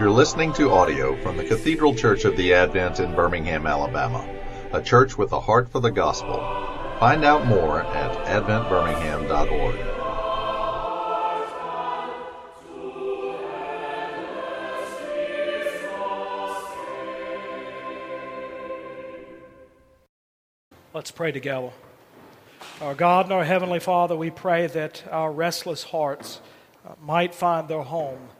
You're listening to audio from the Cathedral Church of the Advent in Birmingham, Alabama, a church with a heart for the gospel. Find out more at adventbirmingham.org. Let's pray together. Our God and our Heavenly Father, we pray that our restless hearts uh, might find their home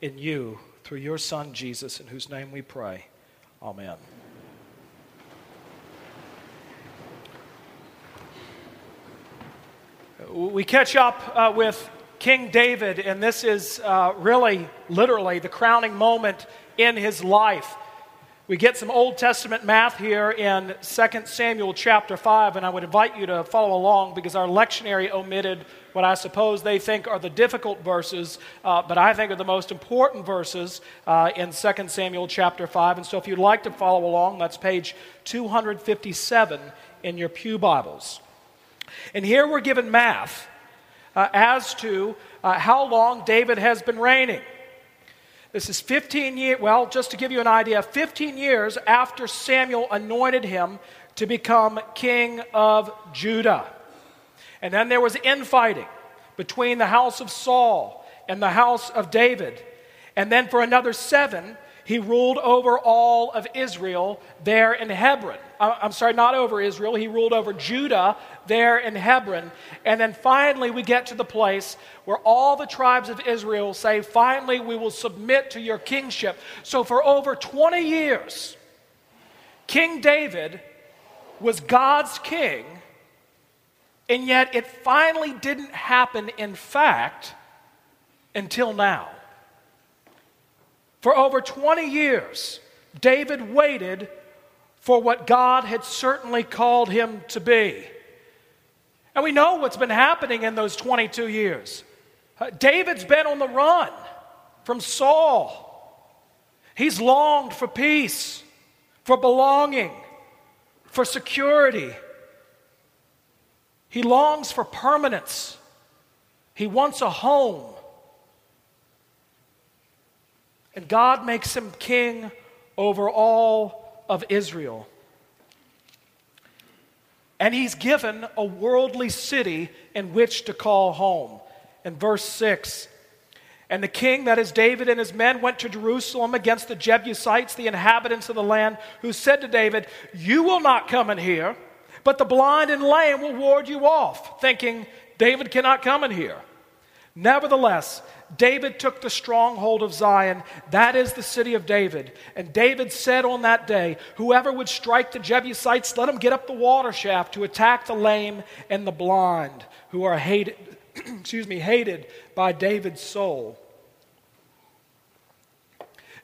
in you through your Son, Jesus, in whose name we pray. Amen. We catch up uh, with King David, and this is uh, really, literally, the crowning moment in his life. We get some Old Testament math here in 2 Samuel chapter 5, and I would invite you to follow along because our lectionary omitted what I suppose they think are the difficult verses, uh, but I think are the most important verses uh, in 2 Samuel chapter 5. And so if you'd like to follow along, that's page 257 in your Pew Bibles. And here we're given math uh, as to uh, how long David has been reigning. This is 15 years, well, just to give you an idea, 15 years after Samuel anointed him to become king of Judah. And then there was infighting between the house of Saul and the house of David. And then for another seven, he ruled over all of Israel there in Hebron. Uh, I'm sorry, not over Israel. He ruled over Judah there in Hebron. And then finally, we get to the place where all the tribes of Israel say, finally, we will submit to your kingship. So for over 20 years, King David was God's king, and yet it finally didn't happen, in fact, until now. For over 20 years, David waited for what God had certainly called him to be. And we know what's been happening in those 22 years. Uh, David's been on the run from Saul. He's longed for peace, for belonging, for security. He longs for permanence. He wants a home. And God makes him king over all of Israel. And he's given a worldly city in which to call home. In verse 6, and the king, that is David, and his men went to Jerusalem against the Jebusites, the inhabitants of the land, who said to David, You will not come in here, but the blind and lame will ward you off, thinking, David cannot come in here. Nevertheless, David took the stronghold of Zion, that is the city of David. And David said on that day, Whoever would strike the Jebusites, let him get up the water shaft to attack the lame and the blind, who are hated, excuse me, hated by David's soul.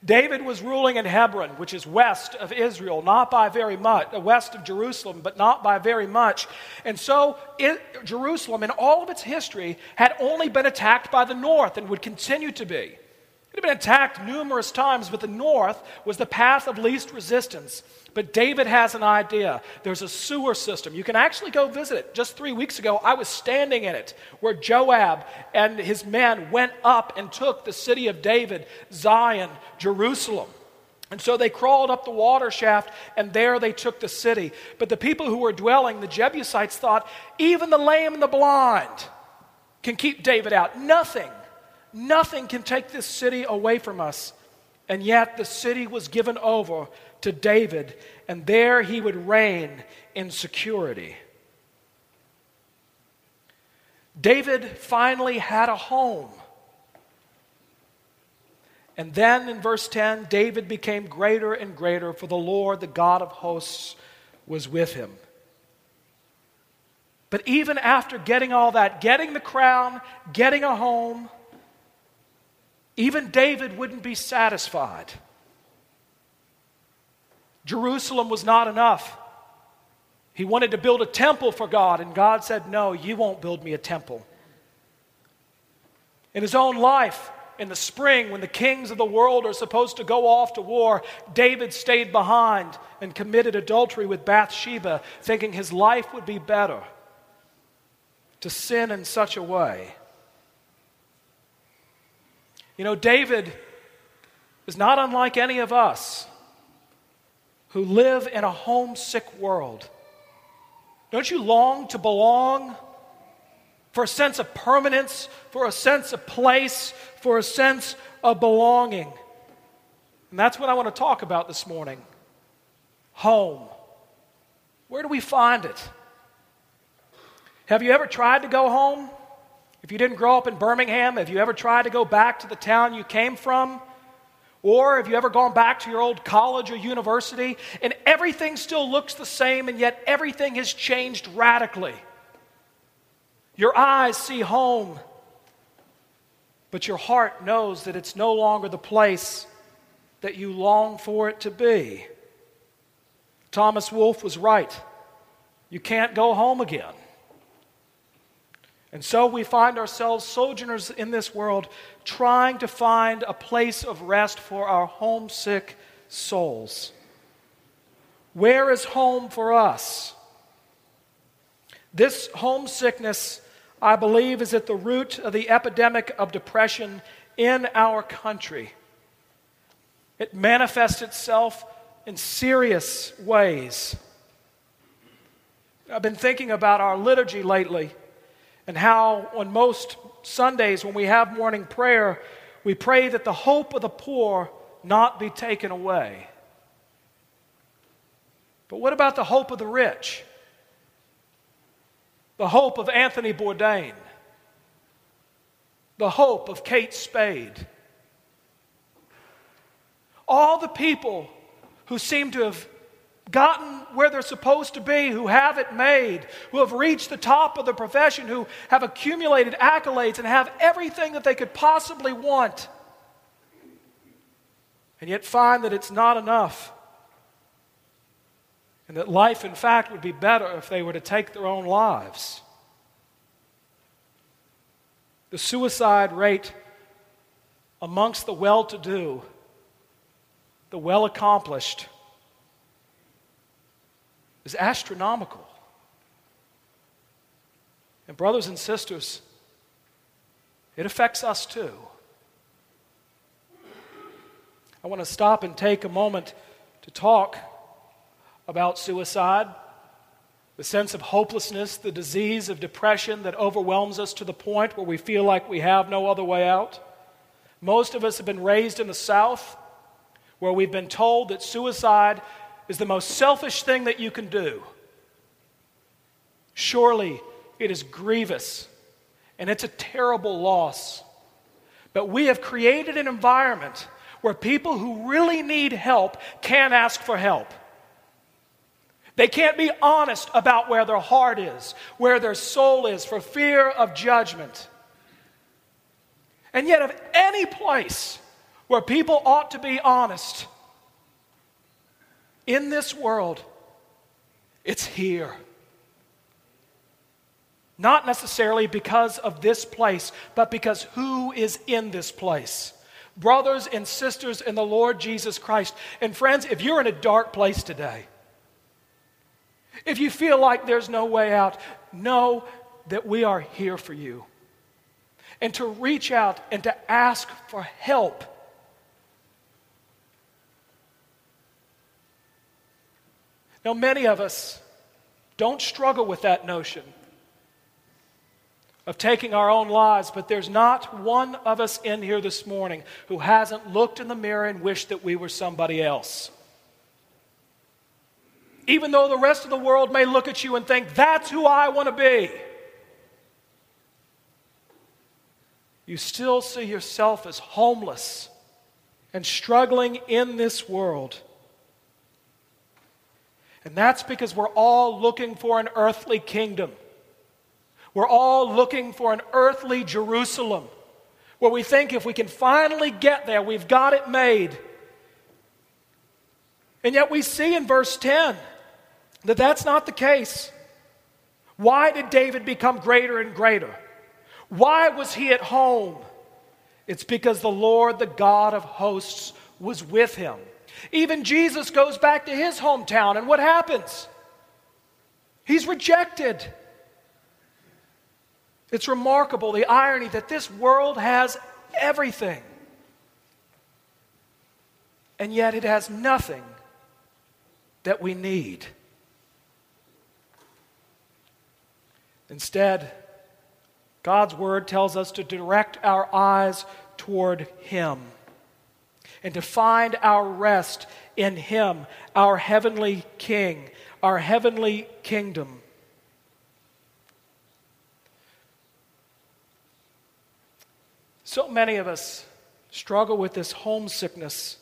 David was ruling in Hebron, which is west of Israel, not by very much, uh, west of Jerusalem, but not by very much. And so it, Jerusalem, in all of its history, had only been attacked by the north and would continue to be. It had been attacked numerous times, but the north was the path of least resistance. But David has an idea. There's a sewer system. You can actually go visit it. Just three weeks ago, I was standing in it where Joab and his men went up and took the city of David, Zion, Jerusalem. And so they crawled up the water shaft, and there they took the city. But the people who were dwelling, the Jebusites, thought even the lame and the blind can keep David out. Nothing, nothing can take this city away from us. And yet the city was given over to David, and there he would reign in security. David finally had a home. And then in verse 10, David became greater and greater, for the Lord, the God of hosts, was with him. But even after getting all that, getting the crown, getting a home, even David wouldn't be satisfied. Jerusalem was not enough. He wanted to build a temple for God, and God said, No, you won't build me a temple. In his own life, in the spring, when the kings of the world are supposed to go off to war, David stayed behind and committed adultery with Bathsheba, thinking his life would be better to sin in such a way. You know, David is not unlike any of us who live in a homesick world. Don't you long to belong? For a sense of permanence, for a sense of place, for a sense of belonging. And that's what I want to talk about this morning home. Where do we find it? Have you ever tried to go home? If you didn't grow up in Birmingham, have you ever tried to go back to the town you came from? Or have you ever gone back to your old college or university and everything still looks the same and yet everything has changed radically? Your eyes see home, but your heart knows that it's no longer the place that you long for it to be. Thomas Wolfe was right. You can't go home again. And so we find ourselves sojourners in this world trying to find a place of rest for our homesick souls. Where is home for us? This homesickness, I believe, is at the root of the epidemic of depression in our country. It manifests itself in serious ways. I've been thinking about our liturgy lately and how on most Sundays when we have morning prayer, we pray that the hope of the poor not be taken away. But what about the hope of the rich? The hope of Anthony Bourdain? The hope of Kate Spade? All the people who seem to have gotten where they're supposed to be, who have it made, who have reached the top of the profession, who have accumulated accolades and have everything that they could possibly want, and yet find that it's not enough. And that life, in fact, would be better if they were to take their own lives. The suicide rate amongst the well to do, the well accomplished, is astronomical. And, brothers and sisters, it affects us too. I want to stop and take a moment to talk about suicide, the sense of hopelessness, the disease of depression that overwhelms us to the point where we feel like we have no other way out. Most of us have been raised in the South where we've been told that suicide is the most selfish thing that you can do. Surely it is grievous and it's a terrible loss. But we have created an environment where people who really need help can't ask for help. They can't be honest about where their heart is, where their soul is, for fear of judgment. And yet, of any place where people ought to be honest, in this world, it's here. Not necessarily because of this place, but because who is in this place. Brothers and sisters in the Lord Jesus Christ. And friends, if you're in a dark place today, if you feel like there's no way out, know that we are here for you. And to reach out and to ask for help Now, many of us don't struggle with that notion of taking our own lives, but there's not one of us in here this morning who hasn't looked in the mirror and wished that we were somebody else. Even though the rest of the world may look at you and think, that's who I want to be, you still see yourself as homeless and struggling in this world. And that's because we're all looking for an earthly kingdom. We're all looking for an earthly Jerusalem where we think if we can finally get there, we've got it made. And yet we see in verse 10 that that's not the case. Why did David become greater and greater? Why was he at home? It's because the Lord, the God of hosts, was with him. Even Jesus goes back to his hometown, and what happens? He's rejected. It's remarkable the irony that this world has everything. and yet it has nothing that we need. Instead, God's word tells us to direct our eyes toward Him and to find our rest in Him, our heavenly King, our heavenly kingdom. So many of us struggle with this homesickness.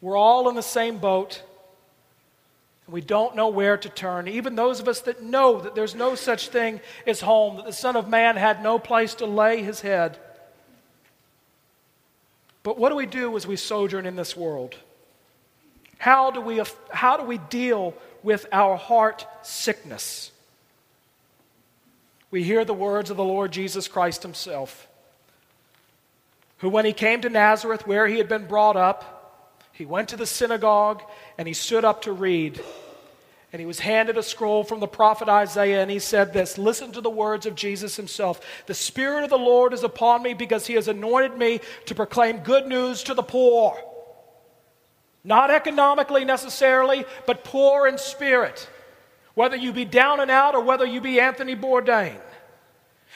We're all in the same boat. And we don't know where to turn. Even those of us that know that there's no such thing as home, that the Son of Man had no place to lay his head. But what do we do as we sojourn in this world? How do we, how do we deal with our heart sickness? We hear the words of the Lord Jesus Christ himself, who, when he came to Nazareth, where he had been brought up, he went to the synagogue and he stood up to read. And he was handed a scroll from the prophet Isaiah, and he said this Listen to the words of Jesus himself. The Spirit of the Lord is upon me because he has anointed me to proclaim good news to the poor. Not economically necessarily, but poor in spirit. Whether you be down and out or whether you be Anthony Bourdain.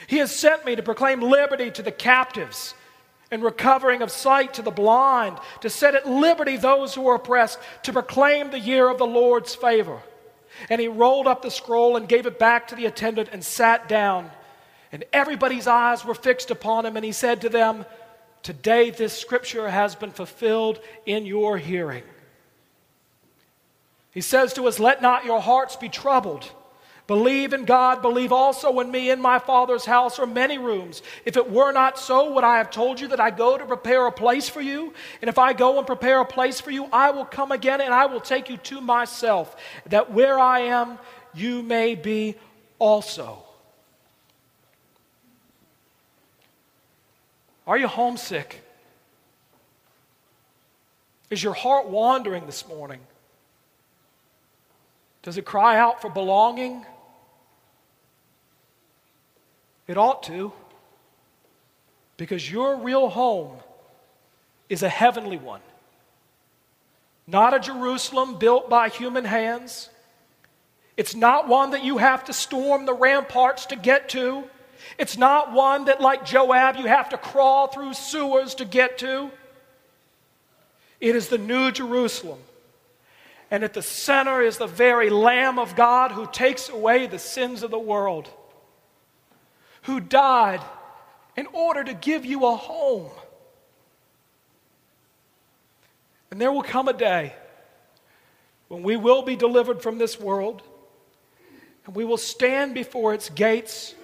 He has sent me to proclaim liberty to the captives and recovering of sight to the blind, to set at liberty those who are oppressed, to proclaim the year of the Lord's favor. And he rolled up the scroll and gave it back to the attendant and sat down. And everybody's eyes were fixed upon him, and he said to them, Today this scripture has been fulfilled in your hearing. He says to us, Let not your hearts be troubled. Believe in God, believe also in me. In my Father's house are many rooms. If it were not so, would I have told you that I go to prepare a place for you? And if I go and prepare a place for you, I will come again and I will take you to myself, that where I am, you may be also. Are you homesick? Is your heart wandering this morning? Does it cry out for belonging? It ought to, because your real home is a heavenly one, not a Jerusalem built by human hands. It's not one that you have to storm the ramparts to get to. It's not one that, like Joab, you have to crawl through sewers to get to. It is the New Jerusalem. And at the center is the very Lamb of God who takes away the sins of the world who died in order to give you a home. And there will come a day when we will be delivered from this world and we will stand before its gates.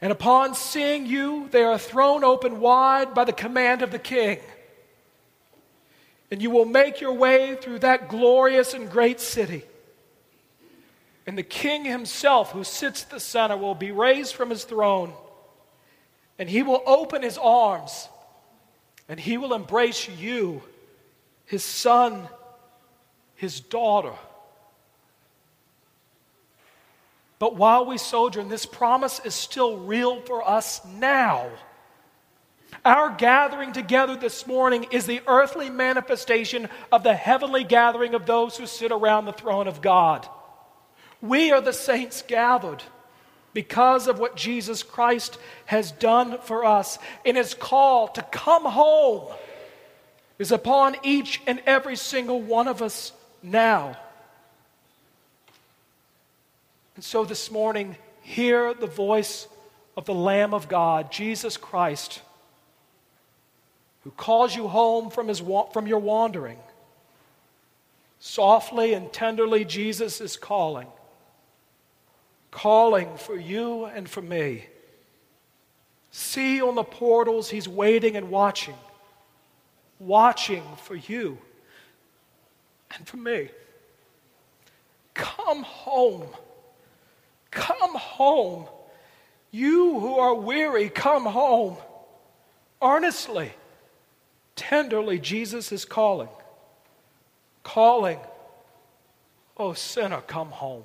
And upon seeing you, they are thrown open wide by the command of the king. And you will make your way through that glorious and great city. And the king himself, who sits at the center, will be raised from his throne. And he will open his arms and he will embrace you, his son, his daughter. But while we sojourn, this promise is still real for us now. Our gathering together this morning is the earthly manifestation of the heavenly gathering of those who sit around the throne of God. We are the saints gathered because of what Jesus Christ has done for us. And his call to come home is upon each and every single one of us now. And so this morning, hear the voice of the Lamb of God, Jesus Christ, who calls you home from, his, from your wandering. Softly and tenderly, Jesus is calling calling for you and for me. See on the portals, He's waiting and watching, watching for you and for me. Come home. Come home. You who are weary, come home. Earnestly, tenderly, Jesus is calling. Calling, oh sinner, come home.